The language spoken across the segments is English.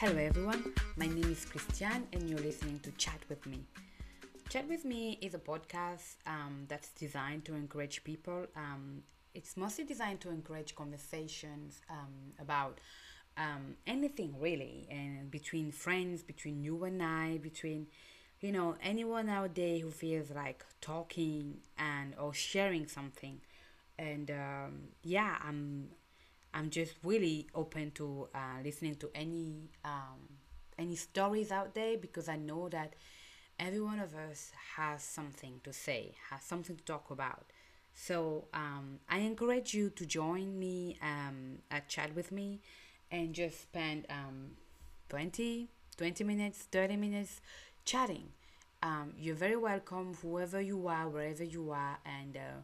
Hello, everyone. My name is Christiane, and you're listening to Chat with Me. Chat with Me is a podcast um, that's designed to encourage people. Um, it's mostly designed to encourage conversations um, about um, anything really, and between friends, between you and I, between you know anyone out there who feels like talking and or sharing something. And um, yeah, I'm I'm just really open to uh, listening to any um, any stories out there because I know that every one of us has something to say, has something to talk about. So um, I encourage you to join me um, at chat with me and just spend um, 20, 20 minutes, 30 minutes chatting. Um, you're very welcome, whoever you are, wherever you are, and uh,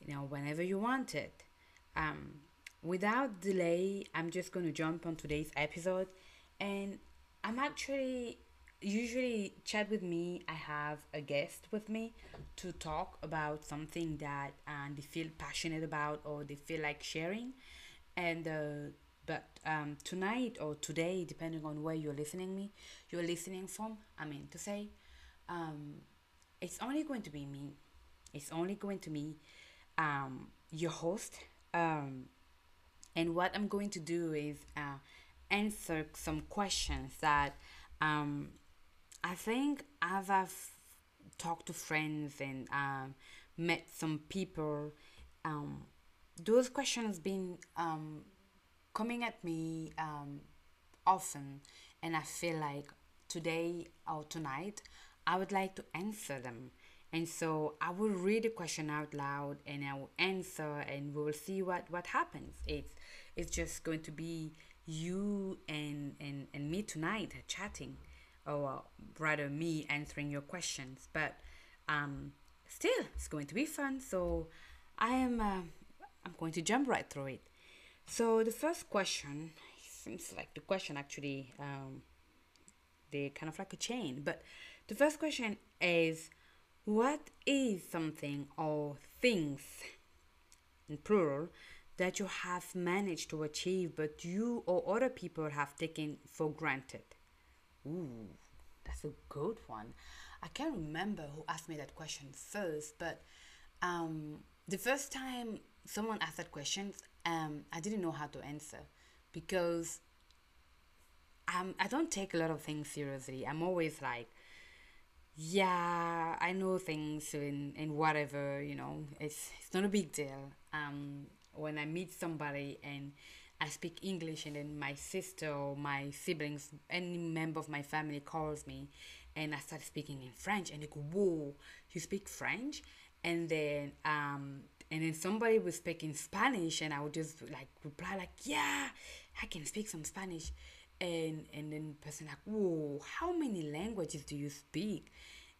you know whenever you want it. Um, without delay, I'm just going to jump on today's episode. And I'm actually usually chat with me. I have a guest with me to talk about something that um, they feel passionate about or they feel like sharing. And uh, but um, tonight or today, depending on where you're listening me, you're listening from. I mean to say, um, it's only going to be me. It's only going to be um, your host. Um, and what I'm going to do is uh, answer some questions that um, I think as I've talked to friends and um, met some people, um, those questions been um, coming at me um, often, and I feel like today or tonight I would like to answer them. And so I will read the question out loud and I will answer and we will see what, what happens. It's it's just going to be you and, and, and me tonight chatting or rather me answering your questions. But um still it's going to be fun. So I am uh, I'm going to jump right through it. So the first question seems like the question actually um, they're kind of like a chain. But the first question is what is something or things, in plural, that you have managed to achieve but you or other people have taken for granted? Ooh, that's a good one. I can't remember who asked me that question first, but um, the first time someone asked that question, um, I didn't know how to answer because um, I don't take a lot of things seriously. I'm always like, yeah, I know things and, and whatever, you know, it's, it's not a big deal. Um, when I meet somebody and I speak English and then my sister or my siblings, any member of my family calls me and I start speaking in French and they go, whoa, you speak French? And then, um, and then somebody would speak in Spanish and I would just like reply like, yeah, I can speak some Spanish and and then person like whoa how many languages do you speak?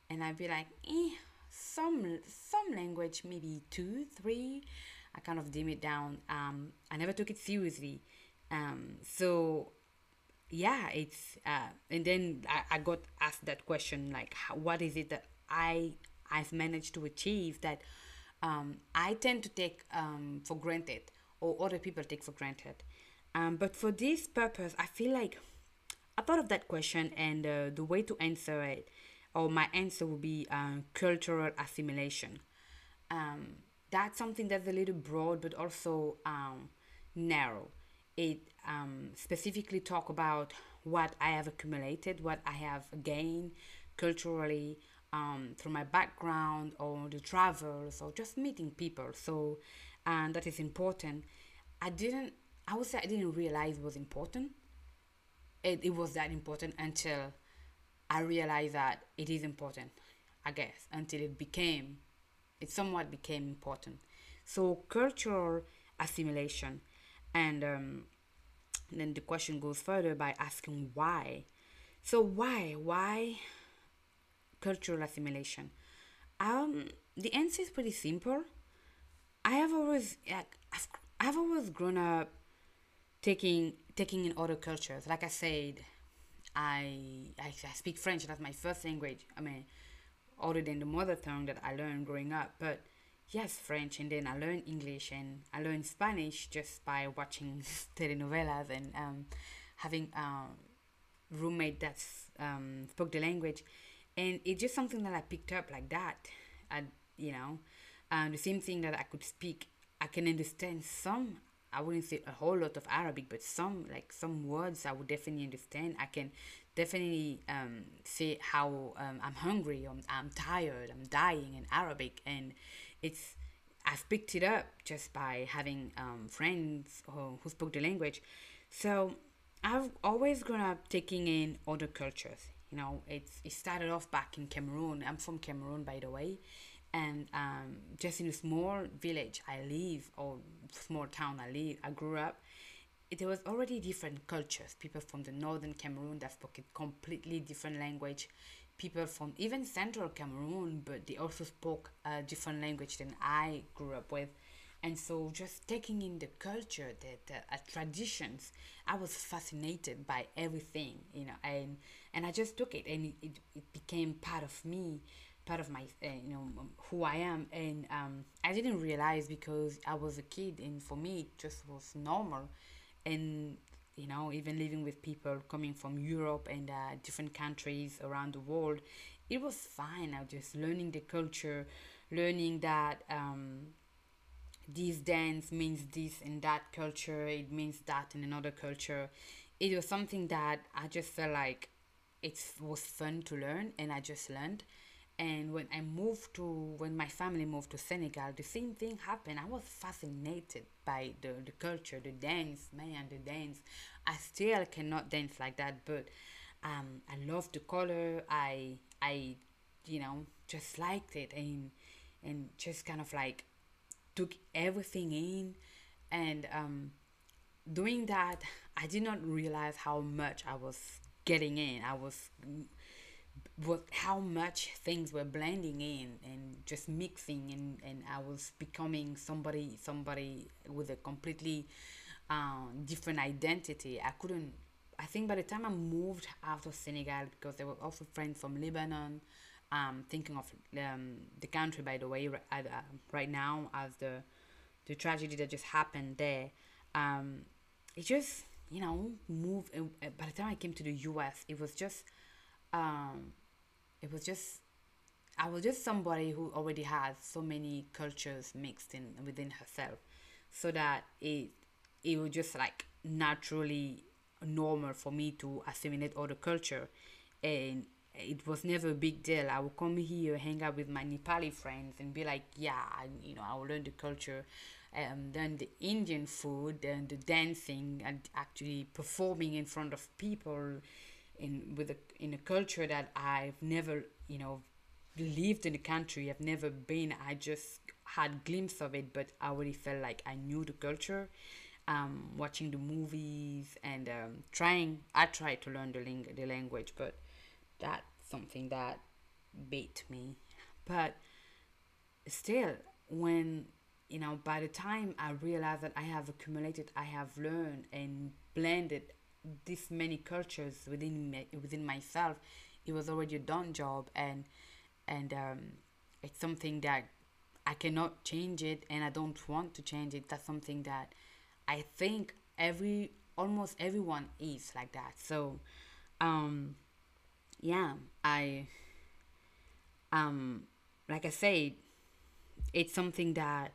And i'd be like eh, some some language maybe two three. I kind of dim it down. Um i never took it seriously. Um so yeah it's uh and then i, I got asked that question like how, what is it that i i've managed to achieve that um i tend to take um for granted or other people take for granted um, but for this purpose, I feel like I thought of that question, and uh, the way to answer it, or my answer would be um, cultural assimilation. Um, that's something that's a little broad, but also um, narrow. It um, specifically talk about what I have accumulated, what I have gained culturally um, through my background or the travels or just meeting people. So, and that is important. I didn't I would say I didn't realize it was important. It, it was that important until I realized that it is important, I guess, until it became, it somewhat became important. So, cultural assimilation. And um, then the question goes further by asking why. So, why? Why cultural assimilation? Um, the answer is pretty simple. I have always, like, I've, I've always grown up taking taking in other cultures. Like I said, I, I I speak French. That's my first language. I mean, other than the mother tongue that I learned growing up, but yes, French, and then I learned English and I learned Spanish just by watching telenovelas and um, having um, roommate that um, spoke the language, and it's just something that I picked up like that. And you know, um, the same thing that I could speak, I can understand some. I wouldn't say a whole lot of Arabic, but some like some words I would definitely understand. I can definitely um, say how um, I'm hungry, I'm, I'm tired, I'm dying in Arabic, and it's I've picked it up just by having um, friends who, who spoke the language. So I've always grown up taking in other cultures. You know, it's it started off back in Cameroon. I'm from Cameroon, by the way, and um, just in a small village I live or small town I live, I grew up. There was already different cultures. People from the northern Cameroon that spoke a completely different language. People from even central Cameroon, but they also spoke a different language than I grew up with and so just taking in the culture the, the uh, traditions i was fascinated by everything you know and and i just took it and it, it, it became part of me part of my uh, you know who i am. And um, i didn't realize because i was a kid and for me it just was normal. And you know even living with people coming from europe and uh, different countries around the world it was fine. I was just learning the culture learning that um, this dance means this in that culture it means that in another culture. It was something that i just felt like it was fun to learn and i just learned and when i moved to when my family moved to senegal the same thing happened. I was fascinated by the, the culture the dance man the dance. I still cannot dance like that but um, i love the color. I i you know just liked it and and just kind of like took everything in. And um, doing that i did not realize how much i was getting in. I was what how much things were blending in and just mixing and, and i was becoming somebody somebody with a completely um, different identity i couldn't i think by the time i moved out of senegal because there were also friends from lebanon um, thinking of um, the country, by the way, uh, right now as the the tragedy that just happened there. Um, it just you know moved. Uh, by the time I came to the U.S., it was just um, it was just I was just somebody who already has so many cultures mixed in within herself, so that it it was just like naturally normal for me to assimilate other culture and it was never a big deal. I would come here, hang out with my Nepali friends, and be like, yeah, you know, I will learn the culture. Um, then the Indian food, and the dancing, and actually performing in front of people, in with a in a culture that I've never, you know, lived in the country. I've never been. I just had glimpse of it, but I already felt like I knew the culture. Um, watching the movies and um, trying, I tried to learn the, ling- the language, but that's something that beat me. But still, when you know, by the time I realized that I have accumulated, I have learned and blended this many cultures within me, within myself, it was already a done job, and and um, it's something that I cannot change it, and I don't want to change it. That's something that I think every almost everyone is like that. So, um, yeah, I um like I said, it's something that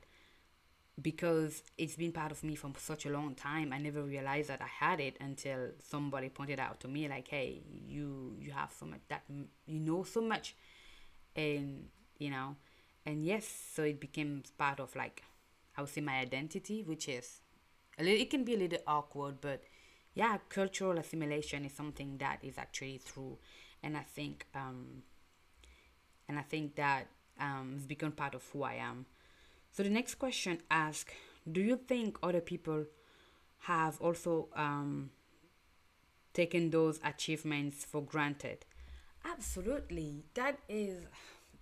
because it's been part of me for such a long time, I never realized that I had it until somebody pointed out to me like, "Hey, you you have so much that you know so much," and you know, and yes, so it became part of like I would say my identity, which is a little, it can be a little awkward, but yeah, cultural assimilation is something that is actually through and I think um, and I think that um, it's become part of who I am. So the next question asks, do you think other people have also um, taken those achievements for granted? Absolutely. That is,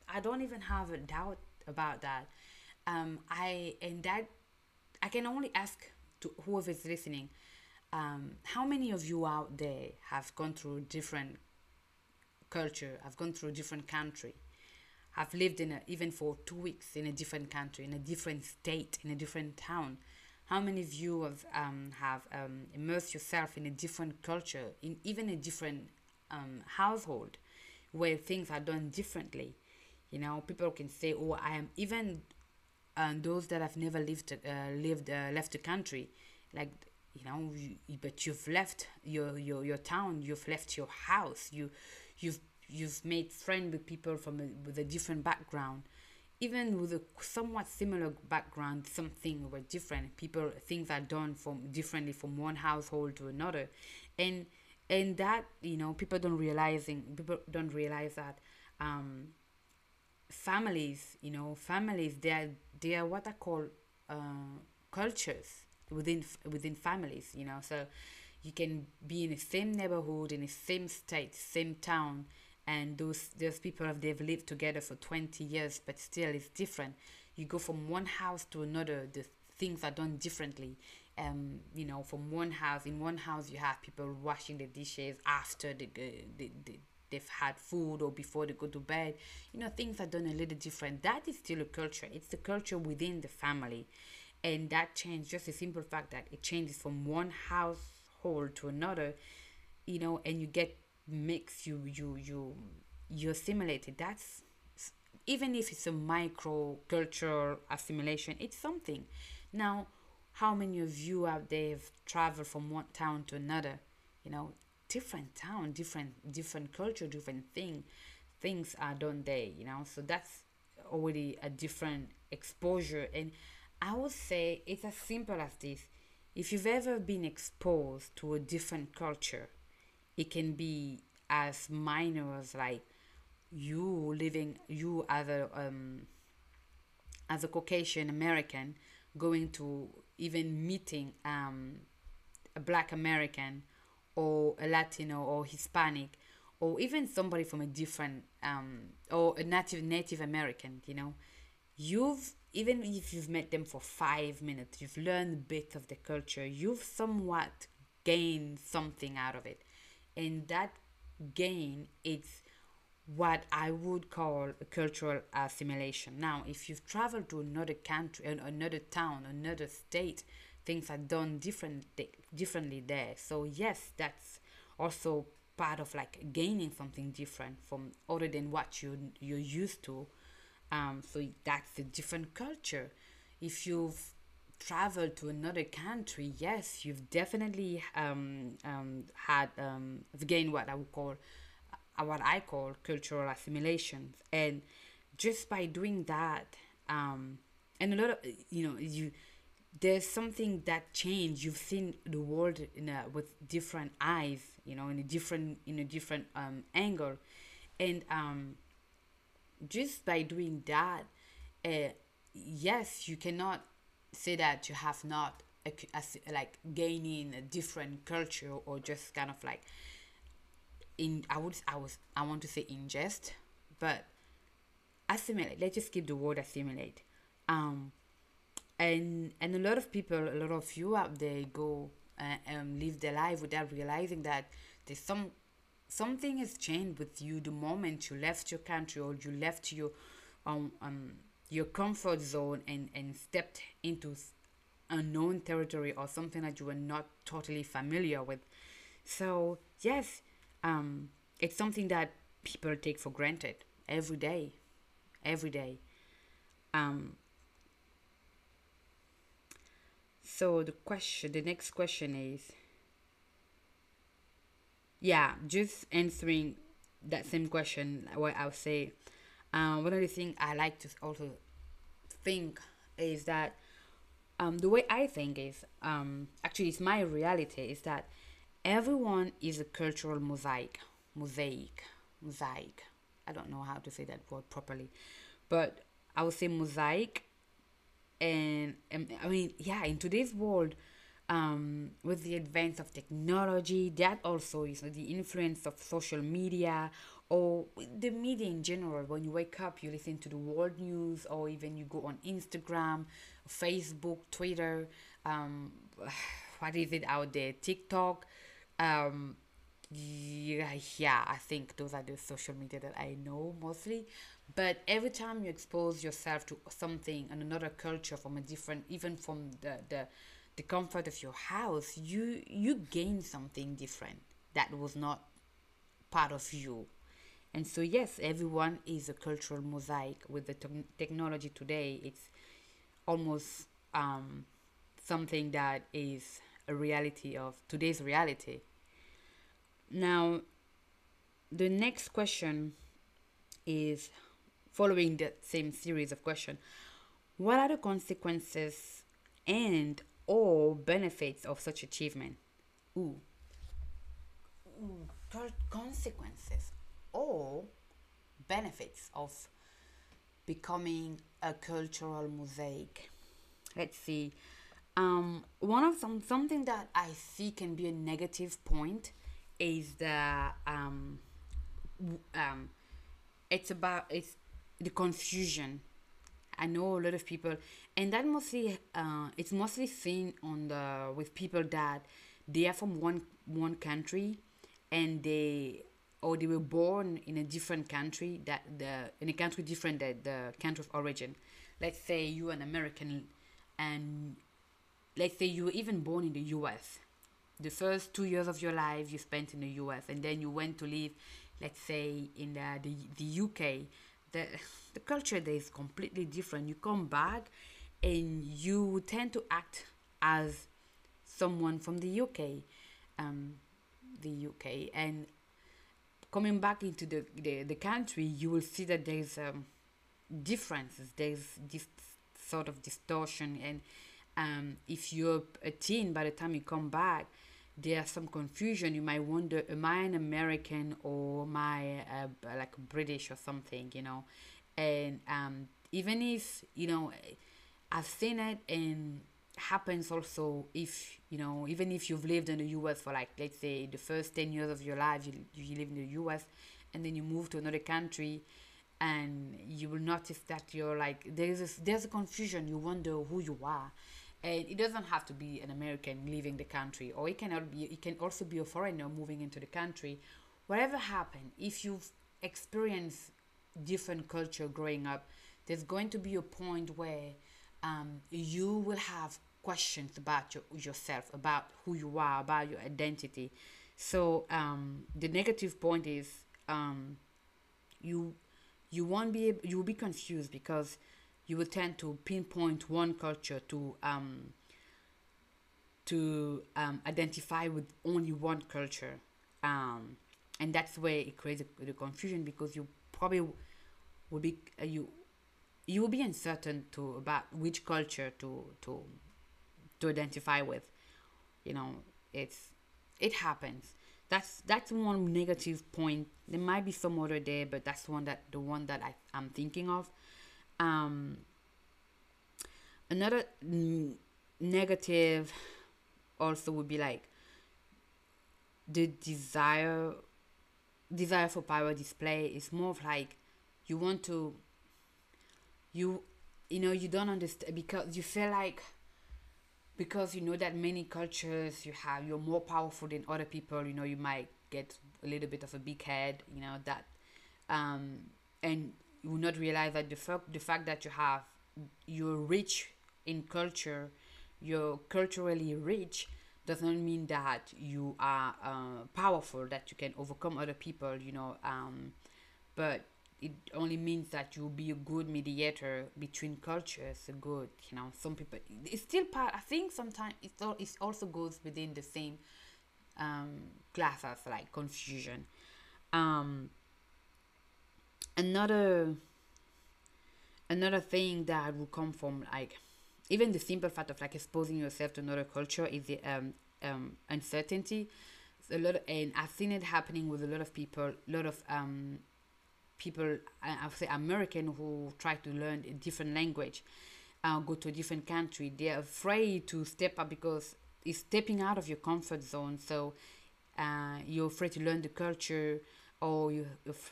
I don't even have a doubt about that. Um, I and that I can only ask to whoever is listening. Um, how many of you out there have gone through different culture. I've gone through different country. I've lived in a, even for two weeks in a different country, in a different state, in a different town. how many of you have, um, have um, immersed yourself in a different culture, in even a different um, household where things are done differently? You know, people can say, "Oh, I am even." Uh, those that have never lived uh, lived uh, left the country, like you know, you, but you've left your, your your town, you've left your house, you you've you've made friends with people from a, with a different background. Even with a somewhat similar background, something were different. People things are done from differently from one household to another, and and that you know people don't realizing people don't realize that um, families you know families they are they are what I call uh, cultures within within families you know. So you can be in the same neighborhood in the same state same town and those those people have they've lived together for 20 years but still it's different. You go from one house to another the things are done differently. Um you know from one house in one house you have people washing the dishes after the, the, the they've had food or before they go to bed. You know things are done a little different. That is still a culture. It's the culture within the family. And that change just a simple fact that it changes from one household to another you know and you get makes you you you you assimilate it. That's even if it's a micro cultural assimilation it's something. Now how many of you out there have traveled from one town to another? You know different town different different culture different thing things are done there you know? So that's already a different exposure. And i would say it's as simple as this. If you've ever been exposed to a different culture it can be as minor as like you living you as a um, as a Caucasian American going to even meeting um, a Black American or a Latino or Hispanic or even somebody from a different um, or a native Native American, you know, you've even if you've met them for five minutes, you've learned a bit of the culture, you've somewhat gained something out of it and that gain it's what I would call cultural assimilation. Now, if you've traveled to another country, another town, another state, things are done different differently there. So yes, that's also part of like gaining something different from other than what you you're used to. Um, so that's a different culture. If you've traveled to another country, yes, you've definitely um, um, had um, gained what I would call, uh, what I call cultural assimilation, and just by doing that, um, and a lot of you know you there's something that changed. You've seen the world in a, with different eyes, you know, in a different in a different um, angle, and um, just by doing that, uh, yes, you cannot say that you have not like gaining a different culture or just kind of like in I would I was I want to say ingest, but assimilate. Let's just keep the word assimilate. Um, and and a lot of people, a lot of you out there go uh, um live their life without realizing that there's some something has changed with you the moment you left your country or you left your um um your comfort zone and, and stepped into unknown territory or something that you were not totally familiar with. So, yes, um, it's something that people take for granted every day. Every day. Um, so the question, the next question is, yeah, just answering that same question. What I'll say, um, one of the things I like to also think is that um, the way I think is um, actually it's my reality is that everyone is a cultural mosaic, mosaic, mosaic. I don't know how to say that word properly, but I would say mosaic. And, and I mean, yeah, in today's world, um, with the advance of technology, that also is the influence of social media or the media in general. When you wake up, you listen to the world news, or even you go on Instagram, Facebook, Twitter, um, what is it out there, TikTok. Um, yeah, yeah, I think those are the social media that I know mostly. But every time you expose yourself to something and another culture from a different, even from the the the comfort of your house you you gain something different that was not part of you and so yes everyone is a cultural mosaic. With the te- technology today it's almost um, something that is a reality of today's reality. Now the next question is following the same series of questions what are the consequences and or benefits of such achievement? Ooh, ooh consequences or benefits of becoming a cultural mosaic. Let's see. Um, one of some something that i see can be a negative point is the um, um, it's about it's the confusion. I know a lot of people, and that mostly uh, it's mostly seen on the with people that they are from one one country, and they or they were born in a different country that the in a country different than the country of origin. Let's say you're an American, and let's say you were even born in the U.S. The first two years of your life you spent in the U.S. and then you went to live, let's say in the the, the U.K the the culture there is completely different. You come back and you tend to act as someone from the UK, um, the UK, and coming back into the, the, the country, you will see that there's um, differences. There's this sort of distortion, and um, if you're a teen, by the time you come back, there's some confusion. You might wonder, am I an American or am I uh, like British or something, you know? And um, even if, you know, I've seen it and happens also if, you know, even if you've lived in the US for like, let's say, the first 10 years of your life, you, you live in the US and then you move to another country and you will notice that you're like, there's a, there's a confusion. You wonder who you are and it doesn't have to be an American leaving the country, or it cannot be. It can also be a foreigner moving into the country. Whatever happened, if you've experienced different culture growing up, there's going to be a point where um, you will have questions about your, yourself, about who you are, about your identity. So um, the negative point is um, you you won't be you will be confused because you will tend to pinpoint one culture to um, to um, identify with only one culture, um, and that's where it creates the confusion because you probably will be uh, you you will be uncertain to about which culture to to to identify with. You know, it's it happens. That's that's one negative point. There might be some other there, but that's one that the one that I, I'm thinking of. Um, another n- negative also would be like the desire desire for power display is more of like you want to you you know you don't understand because you feel like because you know that many cultures you have you're more powerful than other people you know you might get a little bit of a big head you know that um and you will not realize that the fact the fact that you have you're rich in culture, you're culturally rich, does not mean that you are uh, powerful, that you can overcome other people, you know. Um, but it only means that you'll be a good mediator between cultures. A good, you know, some people. It's still part. I think sometimes it it also goes within the same um, class as like confusion. Um, another another thing that will come from like even the simple fact of like exposing yourself to another culture is the um, um, uncertainty. a lot, of, and I've seen it happening with a lot of people. A lot of um, people, I say American, who try to learn a different language, uh, go to a different country. They're afraid to step up because it's stepping out of your comfort zone. So uh, you're afraid to learn the culture or you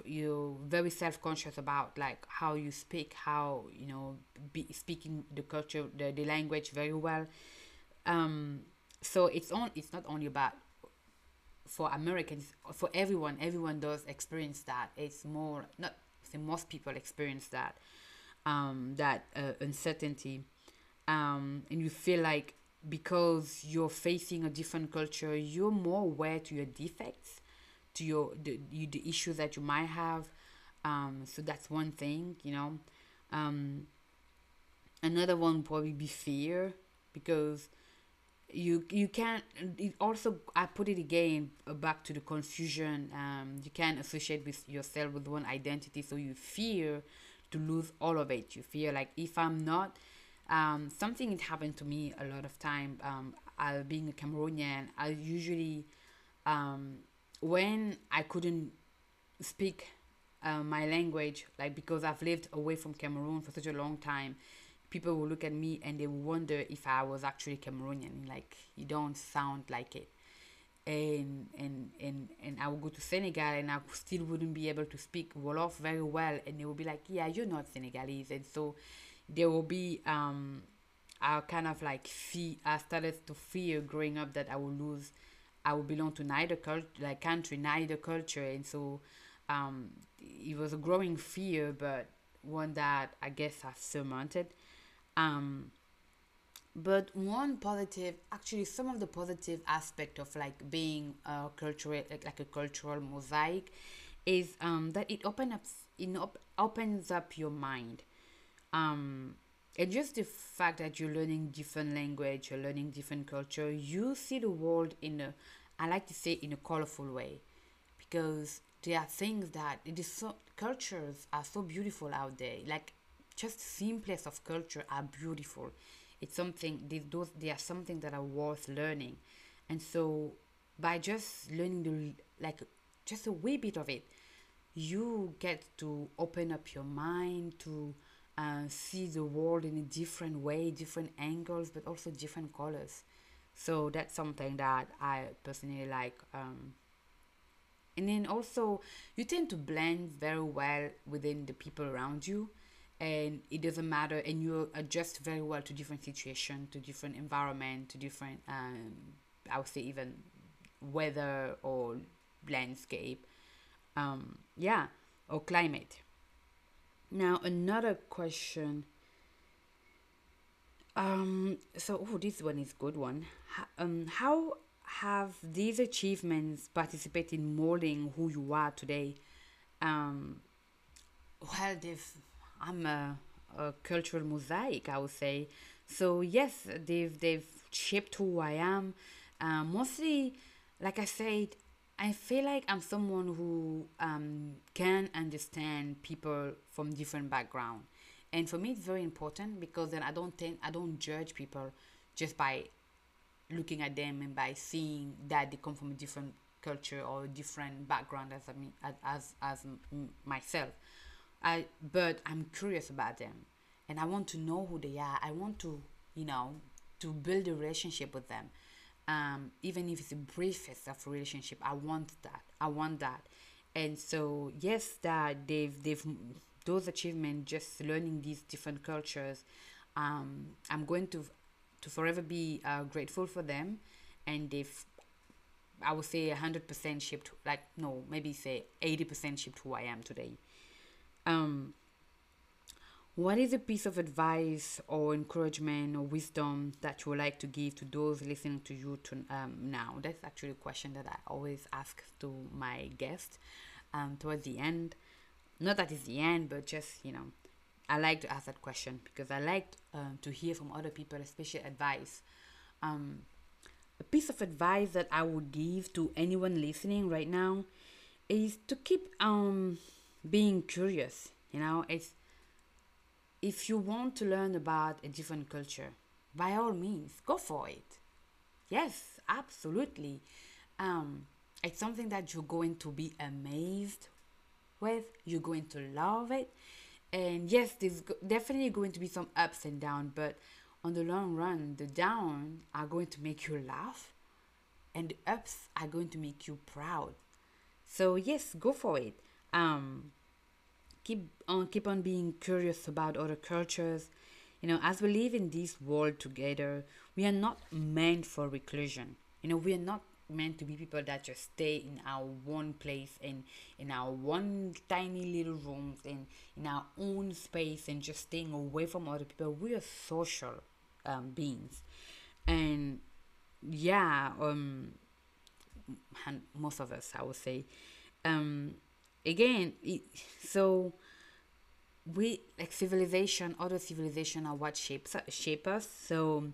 you're very self-conscious about like how you speak how you know be speaking the culture the, the language very well um so it's on it's not only about for americans for everyone everyone does experience that it's more not say most people experience that um that uh, uncertainty um and you feel like because you're facing a different culture, you're more aware to your defects, to your the, you, the issues that you might have. Um, so that's one thing, you know. Um, another one probably be fear because you you can't it also i put it again back to the confusion um you can't associate with yourself with one identity so you fear to lose all of it. You fear like if i'm not um something it happened to me a lot of time um I, being a cameroonian i usually um when i couldn't speak uh, my language like because i've lived away from cameroon for such a long time people will look at me and they will wonder if I was actually Cameroonian. Like you don't sound like it. And and and and I would go to Senegal and I still wouldn't be able to speak Wolof very well, and they will be like, "Yeah, you're not Senegalese," and so there will be um, I kind of like fear. I started to fear growing up that I will lose. I will belong to neither culture, like country, neither culture, and so um, it was a growing fear, but one that I guess I surmounted. Um, but one positive, actually, some of the positive aspect of like being a cultural, like, like a cultural mosaic, is um, that it opens up, it op- opens up your mind. Um, and just the fact that you're learning different language, you're learning different culture, you see the world in a, I like to say, in a colorful way, because there are things that it is so cultures are so beautiful out there. Like just simplest of culture are beautiful. It's something they, those they are something that are worth learning, and so by just learning the like just a wee bit of it, you get to open up your mind to uh, see the world in a different way, different angles, but also different colors. So that's something that I personally like. Um, and then also, you tend to blend very well within the people around you and it doesn't matter and you adjust very well to different situation to different environment to different um, i would say even weather or landscape um, yeah or climate. Now another question. Um, so oh this one is good one. Um, how have these achievements participated in molding who you are today? Um, well they've I'm a, a cultural mosaic, I would say. So yes, they've they've shaped who I am. Uh, mostly, like I said, I feel like I'm someone who um, can understand people from different background, and for me it's very important because then I don't think I don't judge people just by looking at them and by seeing that they come from a different culture or a different background as I mean as as myself. I but I'm curious about them and I want to know who they are. I want to, you know, to build a relationship with them. Um, even if it's the briefest of relationship, I want that. I want that. And so yes, that they've they've those achievements, just learning these different cultures. Um, I'm going to to forever be uh, grateful for them, and they've I would say hundred percent shaped like no maybe say eighty percent shaped who I am today. Um, what is a piece of advice or encouragement or wisdom that you would like to give to those listening to you to, um, now? That's actually a question that I always ask to my guests um, towards the end. Not that it's the end, but just, you know, I like to ask that question because I like um, to hear from other people, especially advice. Um, a piece of advice that I would give to anyone listening right now is to keep um being curious you know? It's if you want to learn about a different culture by all means go for it. Yes absolutely. Um it's something that you're going to be amazed with you're going to love it. And yes there's definitely going to be some ups and downs but on the long run the down are going to make you laugh and the ups are going to make you proud. So yes go for it. Um, keep on keep on being curious about other cultures. You know, as we live in this world together, we are not meant for reclusion. You know, we are not meant to be people that just stay in our one place and in our one tiny little rooms and in our own space and just staying away from other people. We are social um, beings. and yeah um and most of us i would say um again it, so we like civilization other civilization are what shapes shape us. So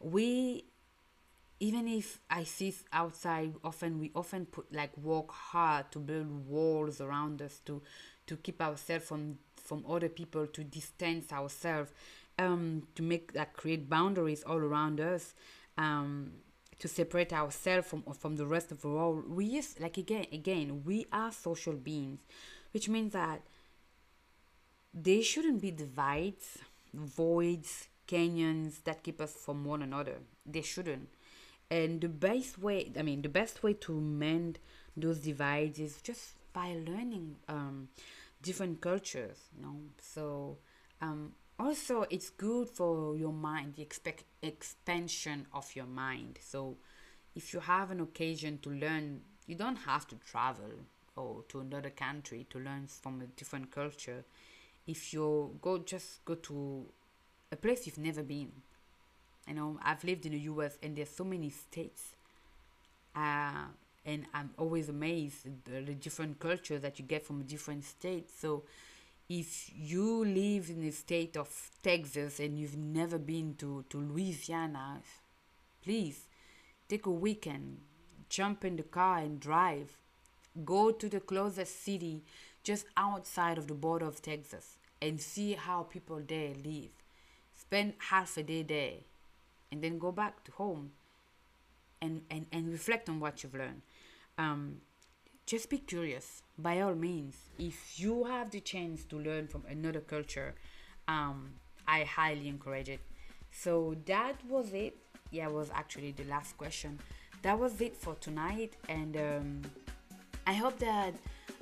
we even if i see outside often we often put like work hard to build walls around us to to keep ourselves from from other people to distance ourselves um to make like create boundaries all around us um to separate ourselves from from the rest of the world we use like again again we are social beings which means that there shouldn't be divides voids canyons that keep us from one another. They shouldn't. And the best way i mean the best way to mend those divides is just by learning um, different cultures you know? So um, also it's good for your mind the expect expansion of your mind. So if you have an occasion to learn you don't have to travel or to another country to learn from a different culture. If you go just go to a place you've never been. You know i've lived in the us and there's so many states uh, and i'm always amazed at the different culture that you get from a different states. So if you live in the state of Texas and you've never been to, to Louisiana, please take a weekend, jump in the car and drive. Go to the closest city just outside of the border of Texas and see how people there live. Spend half a day there and then go back to home and, and, and reflect on what you've learned. Um, just be curious. By all means if you have the chance to learn from another culture um, i highly encourage it. So that was it. Yeah was actually the last question. That was it for tonight and um, i hope that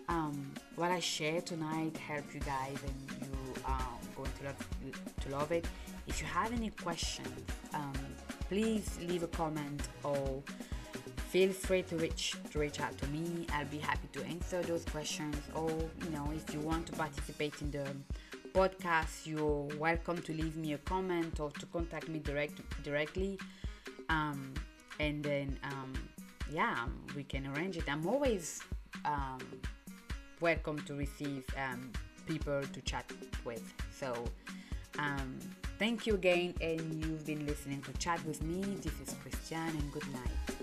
um, what i share tonight helped you guys and you are going to love, to love it. If you have any questions um, please leave a comment or feel free to reach to reach out to me. I'll be happy to answer those questions or you know if you want to participate in the podcast you're welcome to leave me a comment or to contact me direct directly. Um, and then um, yeah we can arrange it. I'm always um, welcome to receive um, people to chat with. So um, thank you again and you've been listening to chat with me. This is Christiane and good night